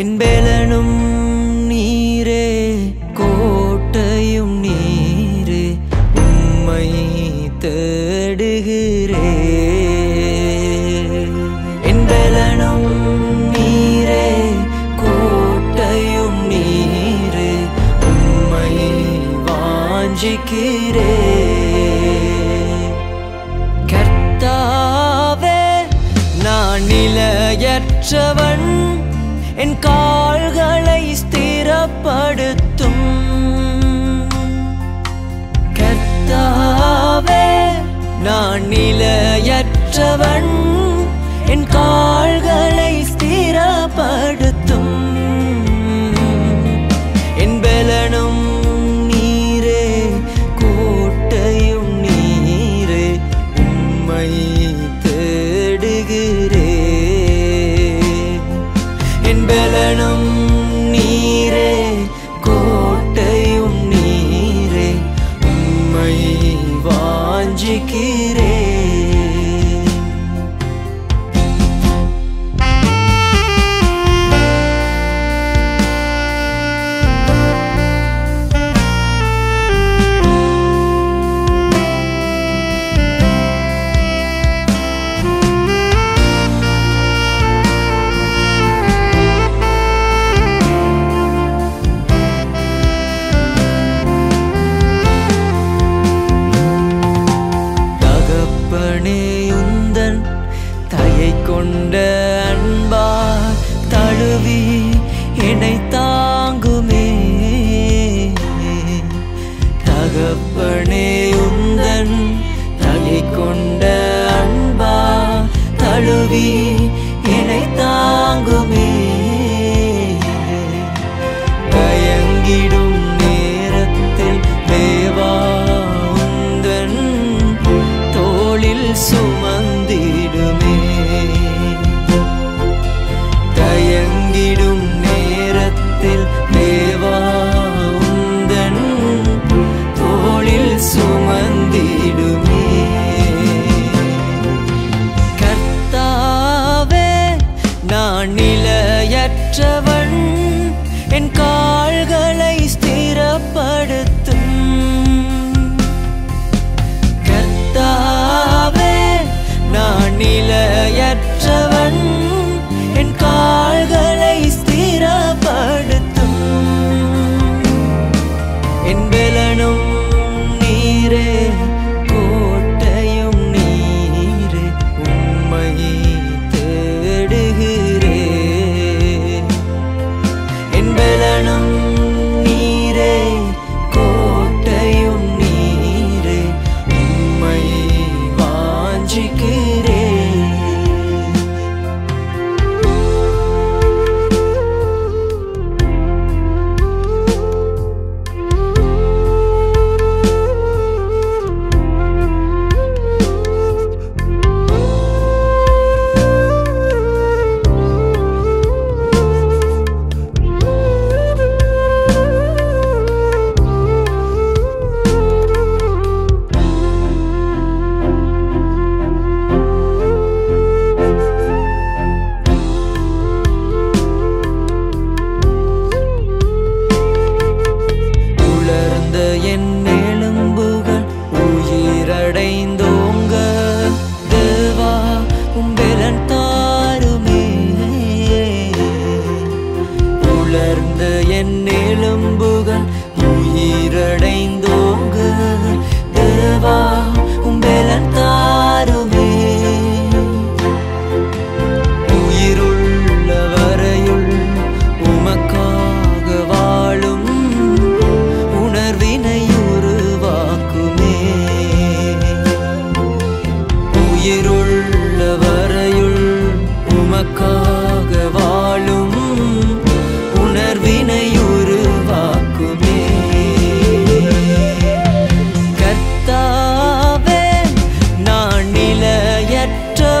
என் பெலனும் நீரே கோட்டையும் நீரே உம்மை தேடுகிறே. என் நீரே கோட்டையும் நீரே உம்மை வாஞ்சிக்கிறே. கர்த்தாவே நான் நிலையற்றவன். என் கால்களை ஸ்திரப்படுத்தும். கர்த்தாவே நான் நிலையற்றவன். என் கால்களை கண் தயை கொண்ட அன்பா தழுவி என்னை தாங்குமே. பயங்கிடும் நான் நிலையற்றவன் என் கால்களை ஸ்திரப்படுத்தும்.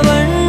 Yalan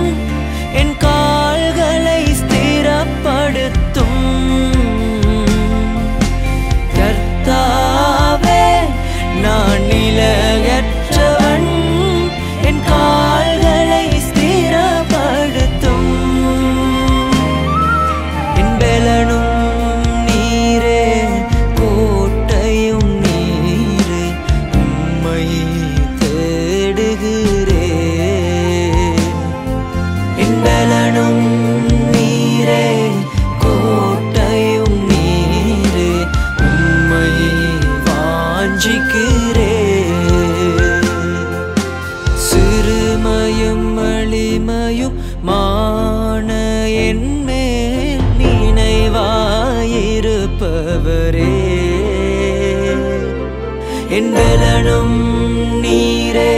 വരേ എൻ ബലനും നീരേ.